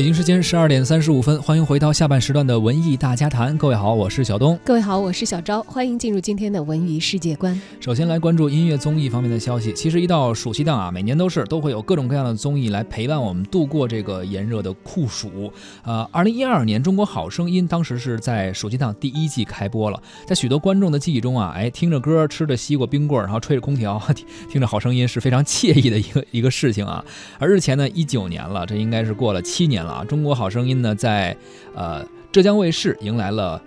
北京时间十二点三十五分，欢迎回到下半时段的文艺大家谈。各位好，我是小东。各位好，我是小昭。欢迎进入今天的文娱世界观。首先来关注音乐综艺方面的消息。其实一到暑期档啊，每年都是都会有各种各样的综艺来陪伴我们度过这个炎热的酷暑。呃，二零一二年《中国好声音》当时是在暑期档第一季开播了，在许多观众的记忆中啊，哎，听着歌，吃着西瓜冰棍，然后吹着空调，听听着好声音是非常惬意的一个一个事情啊。而日前呢，一九年了，这应该是过了七年。啊，中国好声音呢，在呃浙江卫视迎来了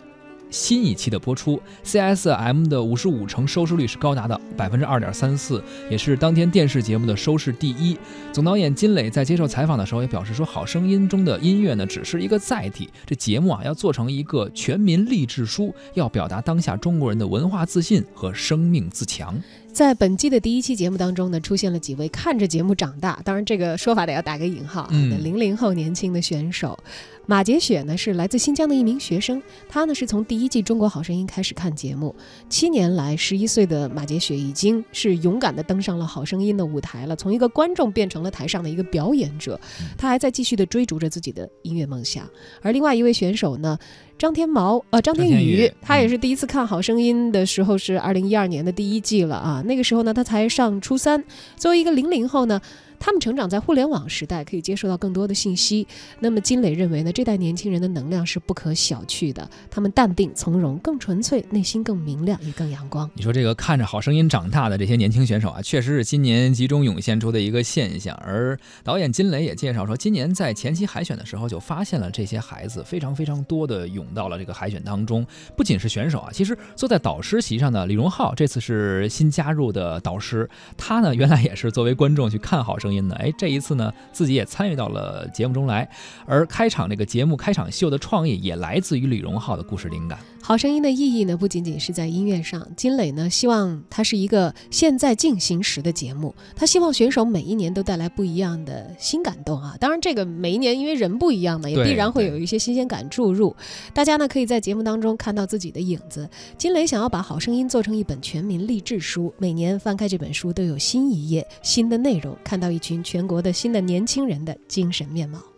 新一期的播出，CSM 的五十五成收视率是高达的百分之二点三四，也是当天电视节目的收视第一。总导演金磊在接受采访的时候也表示说，好声音中的音乐呢，只是一个载体，这节目啊要做成一个全民励志书，要表达当下中国人的文化自信和生命自强。在本季的第一期节目当中呢，出现了几位看着节目长大，当然这个说法得要打个引号啊的零零后年轻的选手。马杰雪呢是来自新疆的一名学生，她呢是从第一季《中国好声音》开始看节目，七年来，十一岁的马杰雪已经是勇敢地登上了《好声音》的舞台了，从一个观众变成了台上的一个表演者。她还在继续地追逐着自己的音乐梦想。而另外一位选手呢，张天毛，呃，张天宇，他也是第一次看《好声音》的时候是二零一二年的第一季了啊，那个时候呢，他才上初三。作为一个零零后呢。他们成长在互联网时代，可以接受到更多的信息。那么金磊认为呢，这代年轻人的能量是不可小觑的。他们淡定从容，更纯粹，内心更明亮，也更阳光。你说这个看着好声音长大的这些年轻选手啊，确实是今年集中涌现出的一个现象。而导演金磊也介绍说，今年在前期海选的时候就发现了这些孩子非常非常多的涌到了这个海选当中。不仅是选手啊，其实坐在导师席上的李荣浩这次是新加入的导师，他呢原来也是作为观众去看好声音声。音呢？哎，这一次呢，自己也参与到了节目中来，而开场这个节目开场秀的创意也来自于李荣浩的故事灵感。好声音的意义呢，不仅仅是在音乐上。金磊呢，希望它是一个现在进行时的节目，他希望选手每一年都带来不一样的新感动啊。当然，这个每一年因为人不一样嘛，也必然会有一些新鲜感注入。大家呢，可以在节目当中看到自己的影子。金磊想要把好声音做成一本全民励志书，每年翻开这本书都有新一页、新的内容，看到一群全国的新的年轻人的精神面貌。